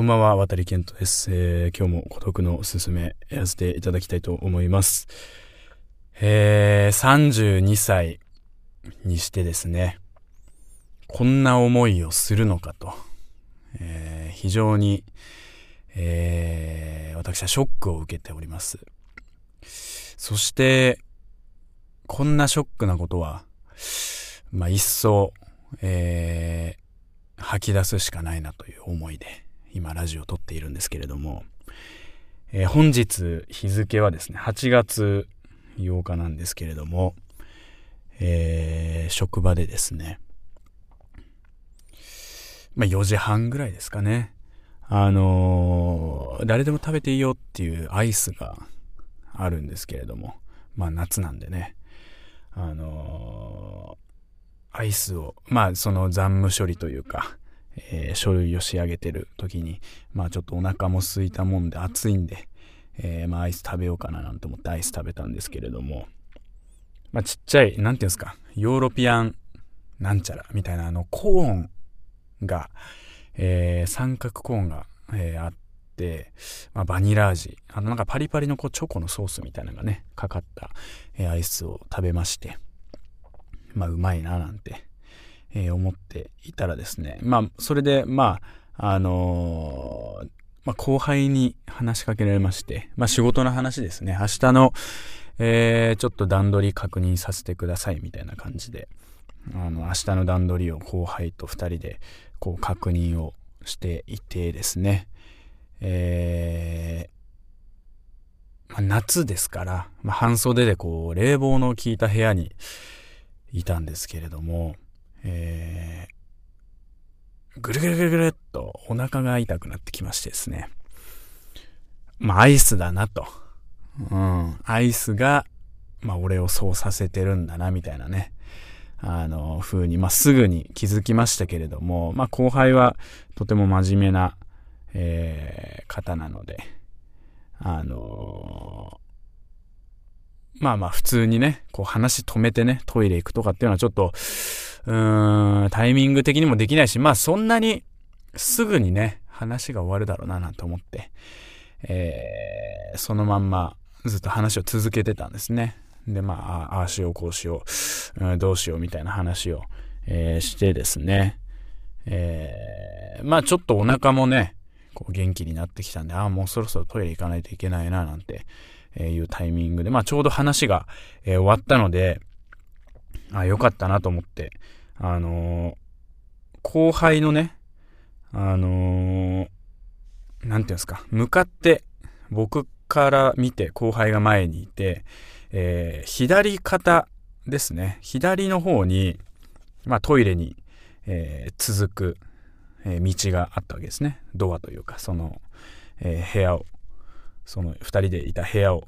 こんばんは、渡健人です、えー、今日も孤独のおすすめやらせていただきたいと思います。えー、32歳にしてですね、こんな思いをするのかと、えー、非常に、えー、私はショックを受けております。そして、こんなショックなことは、まあ、一層、えー、吐き出すしかないなという思いで、今ラジオを撮っているんですけれども、えー、本日日付はですね、8月8日なんですけれども、えー、職場でですね、まあ4時半ぐらいですかね、あのー、誰でも食べていいよっていうアイスがあるんですけれども、まあ夏なんでね、あの、アイスを、まあその残務処理というか、えー、書類を仕上げてる時に、まあちょっとお腹も空いたもんで暑いんで、えー、まあアイス食べようかななんて思ってアイス食べたんですけれども、まあちっちゃい、なんていうんですか、ヨーロピアンなんちゃらみたいなあのコーンが、えー、三角コーンが、えー、あって、まあ、バニラ味、あのなんかパリパリのこうチョコのソースみたいなのがね、かかった、えー、アイスを食べまして、まあうまいななんてえ、思っていたらですね、まあ、それで、まあ、あのー、まあ、後輩に話しかけられまして、まあ、仕事の話ですね。明日の、えー、ちょっと段取り確認させてくださいみたいな感じで、あの、明日の段取りを後輩と二人で、こう、確認をしていてですね、えー、夏ですから、まあ、半袖でこう、冷房の効いた部屋にいたんですけれども、えー、ぐるぐるぐるぐるっとお腹が痛くなってきましてですね。まあ、アイスだなと。うん。アイスが、まあ、俺をそうさせてるんだな、みたいなね。あの、風に、まあ、すぐに気づきましたけれども、まあ、後輩はとても真面目な、えー、方なので、あのまあまあ普通にね、こう話止めてね、トイレ行くとかっていうのはちょっと、うーん、タイミング的にもできないし、まあそんなにすぐにね、話が終わるだろうななんて思って、えー、そのまんまずっと話を続けてたんですね。で、まあ、ああしよう、こうしよう、うん、どうしようみたいな話を、えー、してですね、えー、まあちょっとお腹もね、こう元気になってきたんで、ああ、もうそろそろトイレ行かないといけないな、なんて、えいうタイミングで、まあちょうど話が、え終わったので、あ、よかったなと思って、あのー、後輩のね、あのー、なんていうんですか、向かって、僕から見て後輩が前にいて、えー、左肩ですね、左の方に、まあトイレに、えー、続く、えー、道があったわけですね。ドアというか、その、えー、部屋をその2人でいた部屋を、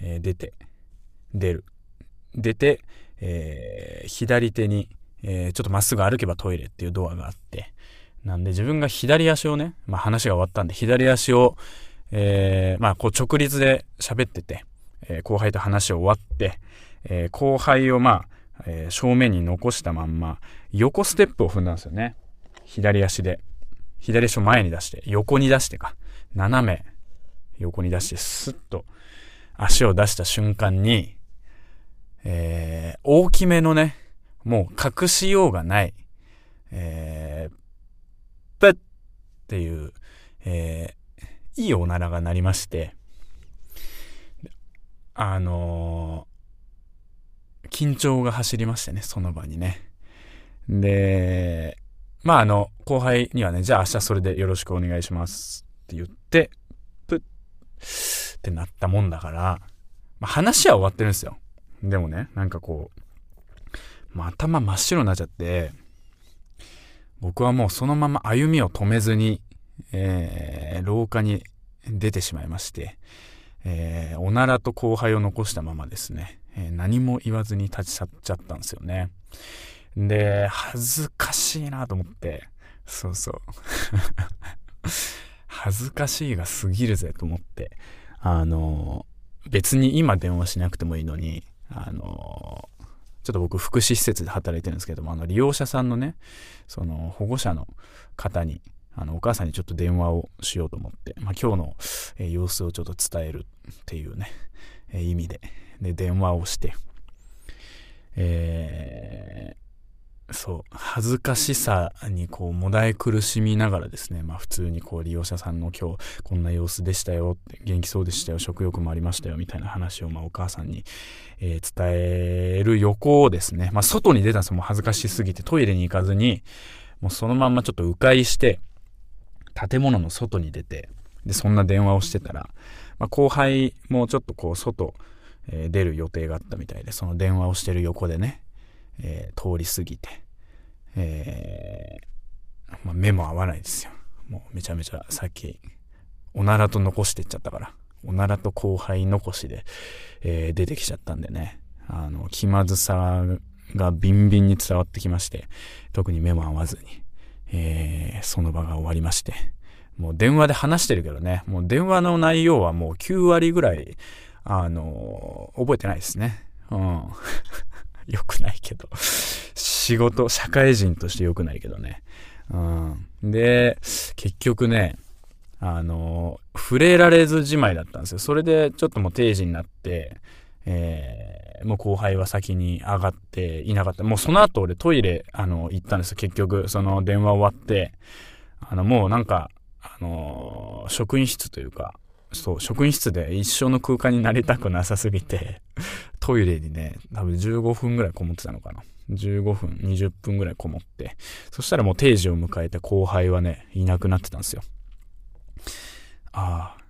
え、出て出る。出て、えー、左手に、えー、ちょっとまっすぐ歩けばトイレっていうドアがあってなんで自分が左足をね、まあ、話が終わったんで左足を、えーまあ、こう直立で喋ってて、え後輩と話を終わって、え後輩をまあ、え正面に残したまんま横ステップを踏んだんですよね。左足で。左足を前に出して横に出してか。斜め横に出してスッと足を出した瞬間に、えー、大きめのね、もう隠しようがない、えー、プッっていう、えー、いいおならが鳴りまして、あのー、緊張が走りましてね、その場にね。で、まああの、後輩にはね、じゃあ明日それでよろしくお願いしますって言って、ぷってなったもんだから、まあ、話は終わってるんですよ。でもね、なんかこう、まあ、頭真っ白になっちゃって、僕はもうそのまま歩みを止めずに、えー、廊下に出てしまいまして、えー、おならと後輩を残したままですね、えー、何も言わずに立ち去っちゃったんですよね。で、恥ずかしいなと思って、そうそう。恥ずかしいが過ぎるぜと思って、あの、別に今電話しなくてもいいのに、あの、ちょっと僕福祉施設で働いてるんですけども、あの利用者さんのね、その保護者の方に、あの、お母さんにちょっと電話をしようと思って、まあ、今日の、え、様子をちょっと伝えるっていうね、え、意味で、で、電話をして、えそう、恥ずかしさにこう、もだえ苦しみながらですね、まあ普通にこう、利用者さんの今日こんな様子でしたよって、元気そうでしたよ、食欲もありましたよ、みたいな話をまあお母さんに、え、伝える横をですね、まあ外に出たんですよ、もう恥ずかしすぎてトイレに行かずに、もうそのまんまちょっと迂回して、建物の外に出て、で、そんな電話をしてたら、まあ後輩もちょっとこう、外、え、出る予定があったみたいで、その電話をしてる横でね、えー、通り過ぎて、えー、まあ、目も合わないですよ。もうめちゃめちゃさっき、おならと残してっちゃったから、おならと後輩残しで、えー、出てきちゃったんでね、あの、気まずさがビンビンに伝わってきまして、特に目も合わずに、えー、その場が終わりまして、もう電話で話してるけどね、もう電話の内容はもう9割ぐらい、あの覚えてないですね。うん。良くないけど。仕事、社会人として良くないけどね。うん。で、結局ね、あの、触れられずじまいだったんですよ。それでちょっともう定時になって、えー、もう後輩は先に上がっていなかった。もうその後俺トイレ、あの、行ったんですよ。結局、その電話終わって、あの、もうなんか、あの、職員室というか、そう、職員室で一生の空間になりたくなさすぎて、トイレにね、多分15分ぐらいこもってたのかな。15分、20分ぐらいこもって、そしたらもう定時を迎えて後輩はね、いなくなってたんですよ。ああ、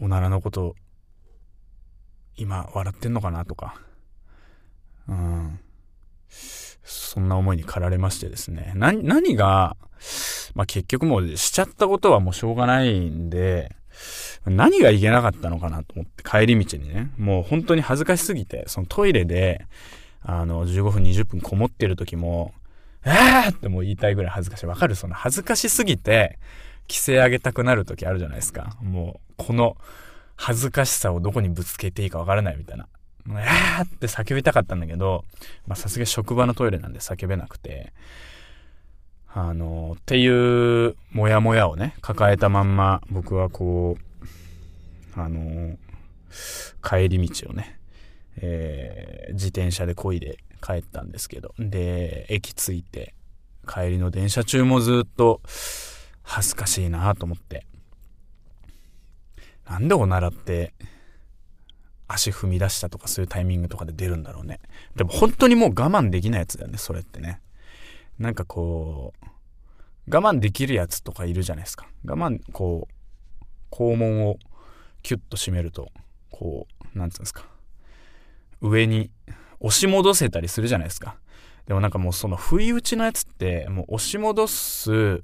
おならのこと、今笑ってんのかなとか、うん。そんな思いに駆られましてですね。な、何が、まあ、結局もうしちゃったことはもうしょうがないんで、何がいけなかったのかなと思って帰り道にね、もう本当に恥ずかしすぎて、そのトイレで、あの、15分20分こもってる時も、えーってもう言いたいぐらい恥ずかしい。わかる？その恥ずかしすぎて、規制上げたくなる時あるじゃないですか。もう、この恥ずかしさをどこにぶつけていいかわからないみたいな。えーって叫びたかったんだけど、まあさすが職場のトイレなんで叫べなくて、あの、っていうモヤモヤをね、抱えたまんま僕はこう、あの、帰り道をね、えー、自転車で漕いで帰ったんですけど、で、駅着いて、帰りの電車中もずっと恥ずかしいなと思って。なんでおならって足踏み出したとかそういうタイミングとかで出るんだろうね。でも本当にもう我慢できないやつだよね、それってね。なんかこう、我慢できるやつとかいるじゃないですか。我慢、こう、肛門をキュッと締めると、こう、なんつうんですか。上に押し戻せたりするじゃないですか。でもなんかもうその不意打ちのやつってもう押し戻す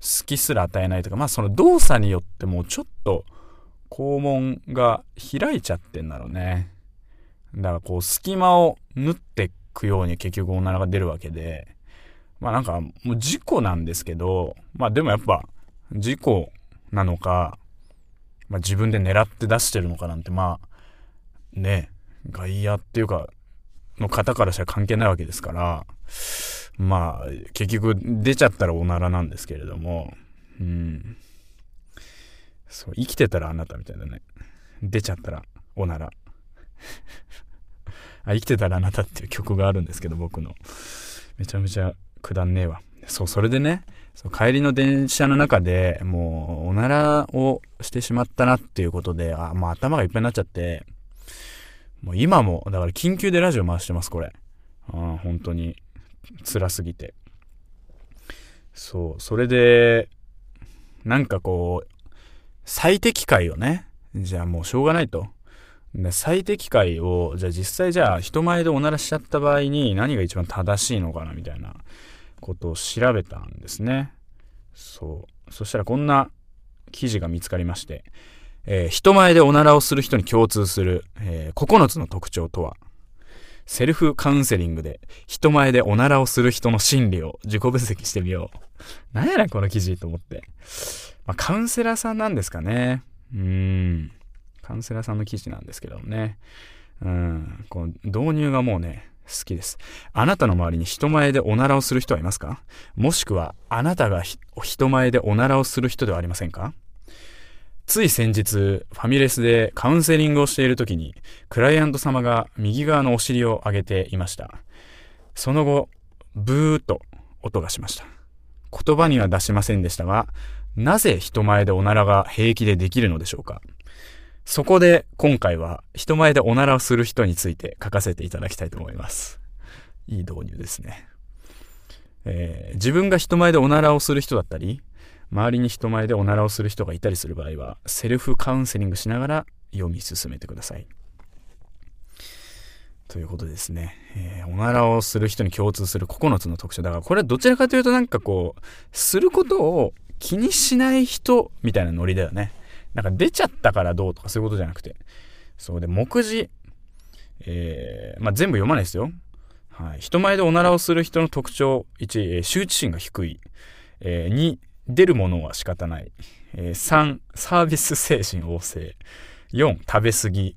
隙すら与えないとか、まあその動作によってもうちょっと肛門が開いちゃってんだろうね。だからこう隙間を縫っていくように結局おならが出るわけで、まあなんかもう事故なんですけど、まあでもやっぱ事故なのか、まあ自分で狙って出してるのかなんてまあね、外野っていうか、の方からしたら関係ないわけですから、まあ、結局出ちゃったらおならなんですけれども、うん。そう、生きてたらあなたみたいなね。出ちゃったらおなら。あ、生きてたらあなたっていう曲があるんですけど、僕の。めちゃめちゃくだんねえわ。そう、それでね、そう帰りの電車の中でもうおならをしてしまったなっていうことで、あ、もう頭がいっぱいになっちゃって、もう今も、だから緊急でラジオ回してます、これ。あ本当に辛すぎて。そう、それで、なんかこう、最適解をね、じゃあもうしょうがないと。で最適解を、じゃあ実際じゃあ人前でおならしちゃった場合に何が一番正しいのかなみたいなことを調べたんですね。そう。そしたらこんな記事が見つかりまして、えー、人前でおならをする人に共通する、えー、9つの特徴とは、セルフカウンセリングで人前でおならをする人の心理を自己分析してみよう。なんやねんこの記事と思って。まあ、カウンセラーさんなんですかね。うん。カウンセラーさんの記事なんですけどもね。うん。この導入がもうね、好きです。あなたの周りに人前でおならをする人はいますか？もしくは、あなたが人前でおならをする人ではありませんか？つい先日、ファミレスでカウンセリングをしている時に、クライアント様が右側のお尻を上げていました。その後、ブーッと音がしました。言葉には出しませんでしたが、なぜ人前でおならが平気でできるのでしょうかそこで今回は人前でおならをする人について書かせていただきたいと思います。いい導入ですね。えー、自分が人前でおならをする人だったり、周りに人前でおならをする人がいたりする場合は、セルフカウンセリングしながら読み進めてください。ということですね。えー、おならをする人に共通する9つの特徴。だからこれはどちらかというとなんかこう、することを気にしない人みたいなノリだよね。なんか出ちゃったからどうとかそういうことじゃなくて。そうで、目次。えー、まあ、全部読まないですよ。はい。人前でおならをする人の特徴。1、えー、羞恥心が低い。えー、2、出るものは仕方ない。えー、3、サービス精神旺盛。4、食べ過ぎ。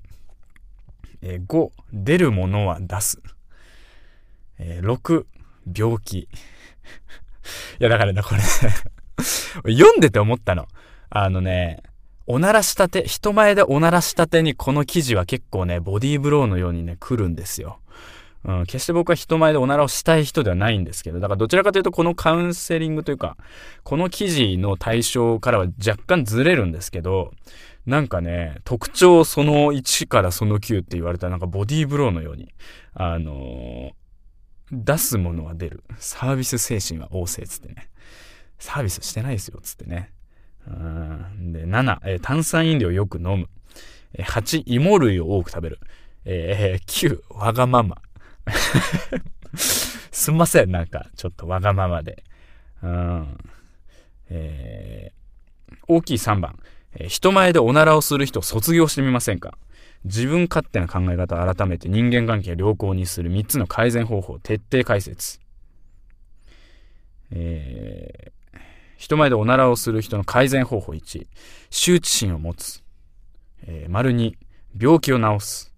えー、5、出るものは出す。えー、6、病気。いや、だからね、これ 読んでて思ったの。あのね、おならしたて、人前でおならしたてにこの記事は結構ね、ボディーブローのようにね、来るんですよ。うん、決して僕は人前でおならをしたい人ではないんですけど、だからどちらかというとこのカウンセリングというか、この記事の対象からは若干ずれるんですけど、なんかね、特徴その1からその9って言われたらなんかボディーブローのように、あのー、出すものは出る。サービス精神は旺盛つってね。サービスしてないですよ、つってね。うんで、7、えー、炭酸飲料よく飲む。8、芋類を多く食べる。えー、9、わがまま。すんません、なんか、ちょっとわがままで。うん。えー、大きい3番。え、人前でおならをする人を卒業してみませんか？自分勝手な考え方を改めて人間関係を良好にする3つの改善方法を徹底解説。えー、人前でおならをする人の改善方法1、羞恥心を持つ。えー、丸2、病気を治す。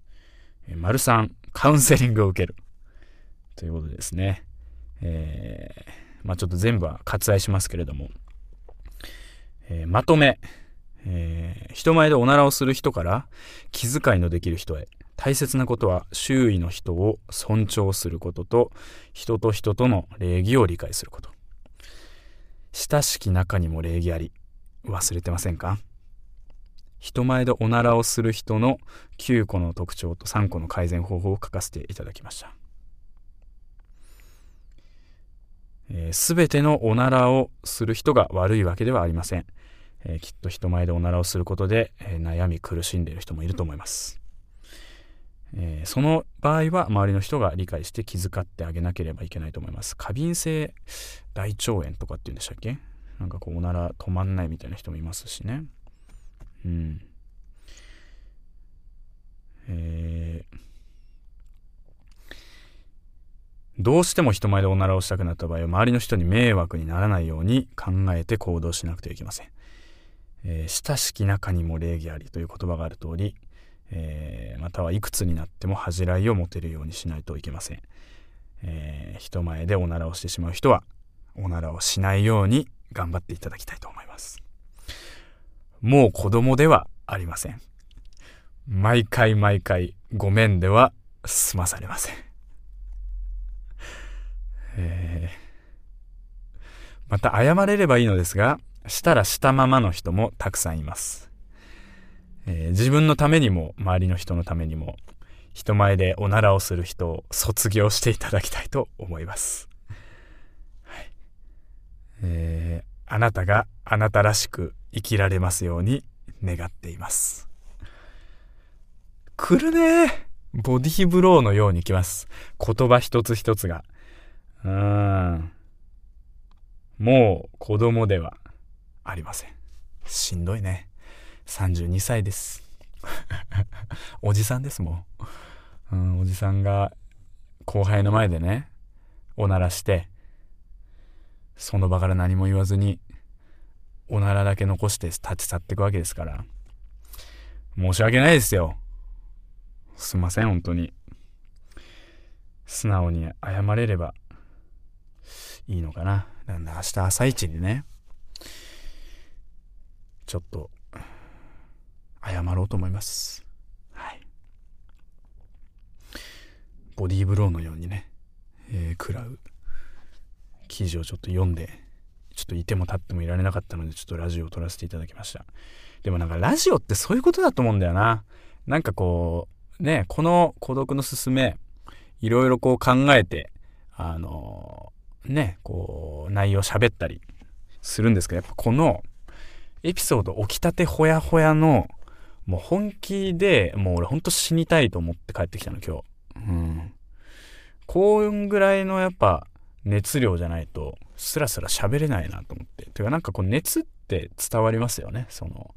えー、丸3、カウンセリングを受ける。ということですね。えー、まあちょっと全部は割愛しますけれども、えー、まとめ、えー、人前でおならをする人から気遣いのできる人へ。大切なことは周囲の人を尊重することと人と人との礼儀を理解すること。親しき中にも礼儀あり。忘れてませんか？人前でおならをする人の9個の特徴と3個の改善方法を書かせていただきました。すべ、ー、てのおならをする人が悪いわけではありません、えー、きっと人前でおならをすることで、えー、悩み苦しんでいる人もいると思います、えその場合は周りの人が理解して気遣ってあげなければいけないと思います。過敏性大腸炎とかって言うんでしたっけ？なんかこうおなら止まんないみたいな人もいますしね。うん。えー、どうしても人前でおならをしたくなった場合は周りの人に迷惑にならないように考えて行動しなくてはいけません。えー、親しき中にも礼儀ありという言葉がある通り、えー、またはいくつになっても恥じらいを持てるようにしないといけません。えー、人前でおならをしてしまう人はおならをしないように頑張っていただきたいと思います。もう子供ではありません。毎回毎回ごめんでは済まされません。えー、また謝れればいいのですが、したらしたままの人もたくさんいます。えー、自分のためにも周りの人のためにも人前でおならをする人を卒業していただきたいと思います。はいえー、あなたがあなたらしく生きられますように願っています。来るねボディーブローのように来ます。言葉一つ一つが。うーん。もう子供ではありません。しんどいね。32歳です。おじさんですもん。うん、おじさんが後輩の前でね、おならして、その場から何も言わずにおならだけ残して立ち去っていくわけですから。申し訳ないですよ。すいません、本当に。素直に謝れればいいのかな。だから明日朝一にね、ちょっと謝ろうと思います。はい。ボディーブローのようにね、えー、食らう記事をちょっと読んで、ちょっといても立ってもいられなかったので、ちょっとラジオを撮らせていただきました。でもなんかラジオってそういうことだと思うんだよな。なんかこう、ね、この孤独のすすめ、いろいろこう考えて、あのー、ね、こう、内容喋ったりするんですけど、やっぱこのエピソード起きたてほやほやの、もう本気で、もう俺ほんと死にたいと思って帰ってきたの、今日。うん。こうんぐらいのやっぱ熱量じゃないと、スラスラ喋れないなと思って。てかなんかこう熱って伝わりますよね。その、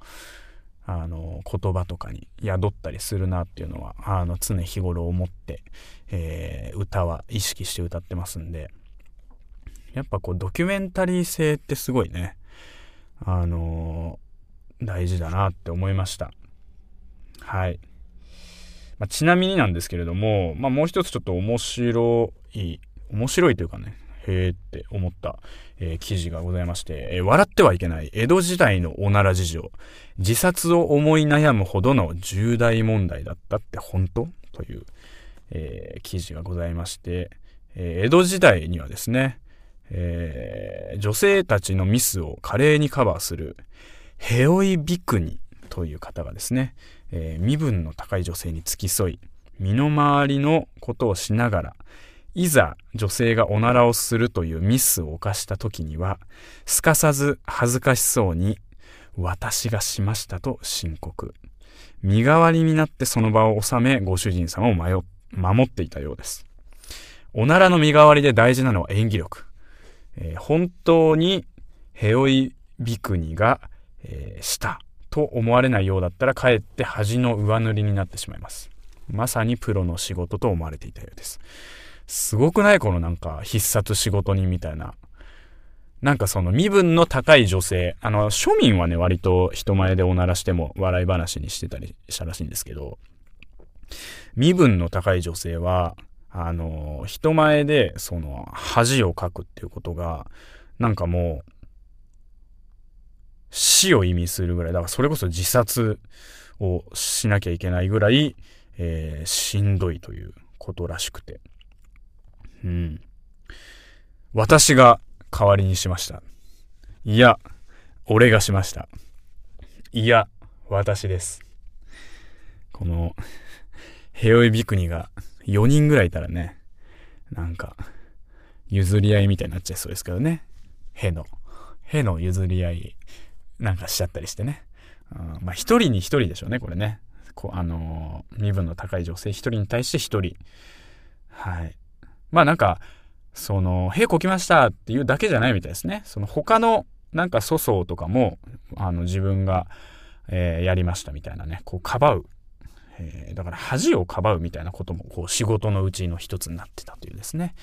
あの、言葉とかに宿ったりするなっていうのは、あの、常日頃思って、えー、歌は意識して歌ってますんで、やっぱこうドキュメンタリー性ってすごいね、あのー、大事だなって思いました。はい。まあ、ちなみになんですけれども、まあ、もう一つちょっと面白い、面白いというかね、へーって思った、えー、記事がございまして、えー、笑ってはいけない江戸時代のおなら事情、自殺を思い悩むほどの重大問題だったって本当？という、えー、記事がございまして、え江戸時代にはですね、え女性たちのミスを華麗にカバーするヘオイ・ビクニという方がですね、え身分の高い女性に付き添い身の回りのことをしながらいざ女性がおならをするというミスを犯した時には、すかさず恥ずかしそうに、私がしましたと申告。身代わりになってその場を収め、ご主人様を迷守っていたようです。おならの身代わりで大事なのは演技力。えー、本当にヘオイビクニが、えー、したと思われないようだったら、かえって恥の上塗りになってしまいます。まさにプロの仕事と思われていたようです。すごくない？このなんか必殺仕事人みたいな。なんかその身分の高い女性、あの、庶民はね、割と人前でおならしても笑い話にしてたりしたらしいんですけど、身分の高い女性は、あの、人前でその恥をかくっていうことが、なんかもう、死を意味するぐらい、だからそれこそ自殺をしなきゃいけないぐらい、えー、しんどいということらしくて。うん。私が代わりにしました。いや、俺がしました。いや、私です。この、ヘオイビクニが4人ぐらいいたらね、なんか、譲り合いみたいになっちゃいそうですけどね。への。への譲り合いなんかしちゃったりしてね。うん、まあ一人に一人でしょうね、これね。こう、あのー、身分の高い女性一人に対して一人。はい。まあなんか、その、屁こきましたっていうだけじゃないみたいですね。その他のなんか粗相とかも、あの自分が、えー、やりましたみたいなね、こう、かばう。えー、だから恥をかばうみたいなことも、こう、仕事のうちの一つになってたというですね。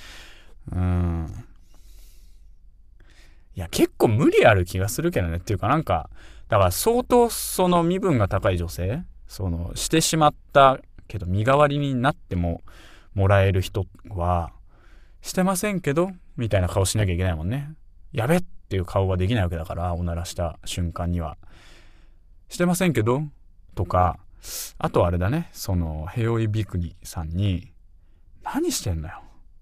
うん。いや、結構無理ある気がするけどね。っていうかなんか、だから相当その身分が高い女性、その、してしまったけど身代わりになってももらえる人は、してませんけど、みたいな顔しなきゃいけないもんね。やべっていう顔はできないわけだから、おならした瞬間には。してませんけど、とか、あとあれだね、その、ヘオイビクニさんに、何してんのよ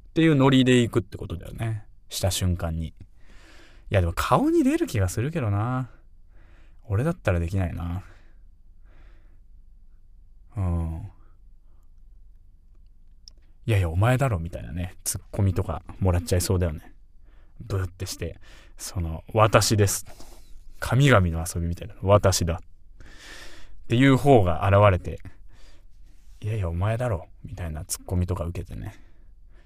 っていうノリで行くってことだよね。した瞬間に。いやでも顔に出る気がするけどな。俺だったらできないな。うん。いやいや、お前だろ、みたいなね、ツッコミとかもらっちゃいそうだよね。ブーってして、その、私です。神々の遊びみたいな、私だ。っていう方が現れて、いやいや、お前だろ、みたいなツッコミとか受けてね、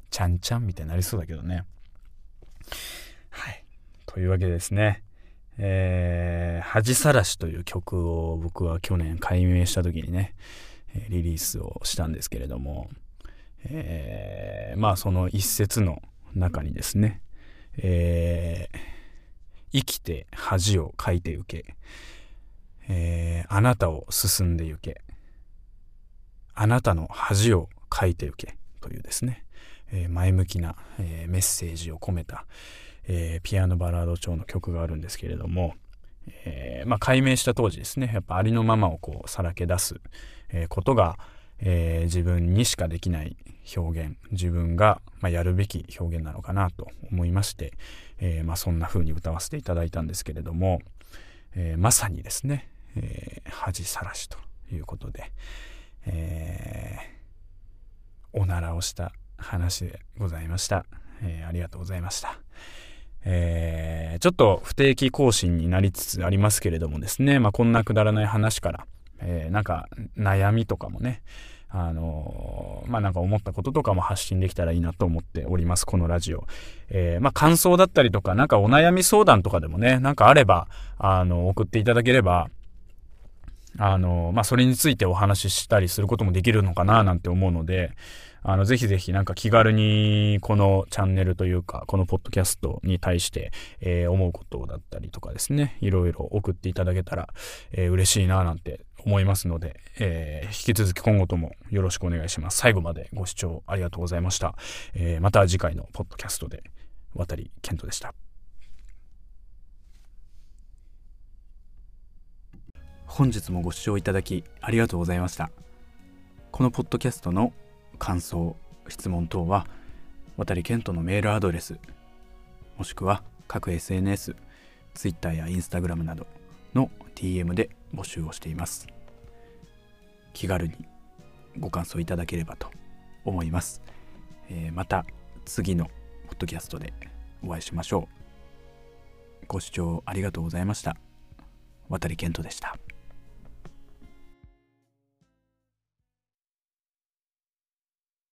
ちゃんちゃんみたいになりそうだけどね。はい。というわけでですね、えー、恥さらしという曲を僕は去年解明した時にね、リリースをしたんですけれども、えー、まあその一節の中にですね、えー、生きて恥をかいてゆけ、えー、あなたを進んでゆけ、あなたの恥をかいてゆけというですね、えー、前向きな、え、メッセージを込めた、えピアノバラード調の曲があるんですけれども、えまあ、解明した当時ですねやっぱありのままをこうさらけ出す、えことが、え自分にしかできない表現自分が、まあ、やるべき表現なのかなと思いまして、えまあ、そんな風に歌わせていただいたんですけれども、えまさにですね、え恥さらしということで、えおならをした話でございました。え、ありがとうございました。えー、ちょっと不定期更新になりつつありますけれどもですね、まあ、こんなくだらない話から、えー、なんか悩みとかもね、あのー、まあなんか思ったこととかも発信できたらいいなと思っております、このラジオ。えー、まあ感想だったりとか、なんかお悩み相談とかでもね、なんかあれば、あの、送っていただければ、あの、まあそれについてお話ししたりすることもできるのかななんて思うので、あの、ぜひぜひなんか気軽にこのチャンネルというか、このポッドキャストに対して、えー、思うことだったりとかですね、いろいろ送っていただけたら、えー、嬉しいななんて思いますので、えー、引き続き今後ともよろしくお願いします。最後までご視聴ありがとうございました。えー、また次回のポッドキャストで、渡り健人でした。本日もご視聴いただきありがとうございました。このポッドキャストの感想質問等は渡健人のメールアドレスもしくは各 SNS Twitter や Instagram などの DM で募集をしています。気軽にご感想いただければと思います、えー、また次のポッドキャストでお会いしましょう。ご視聴ありがとうございました。渡健人でした。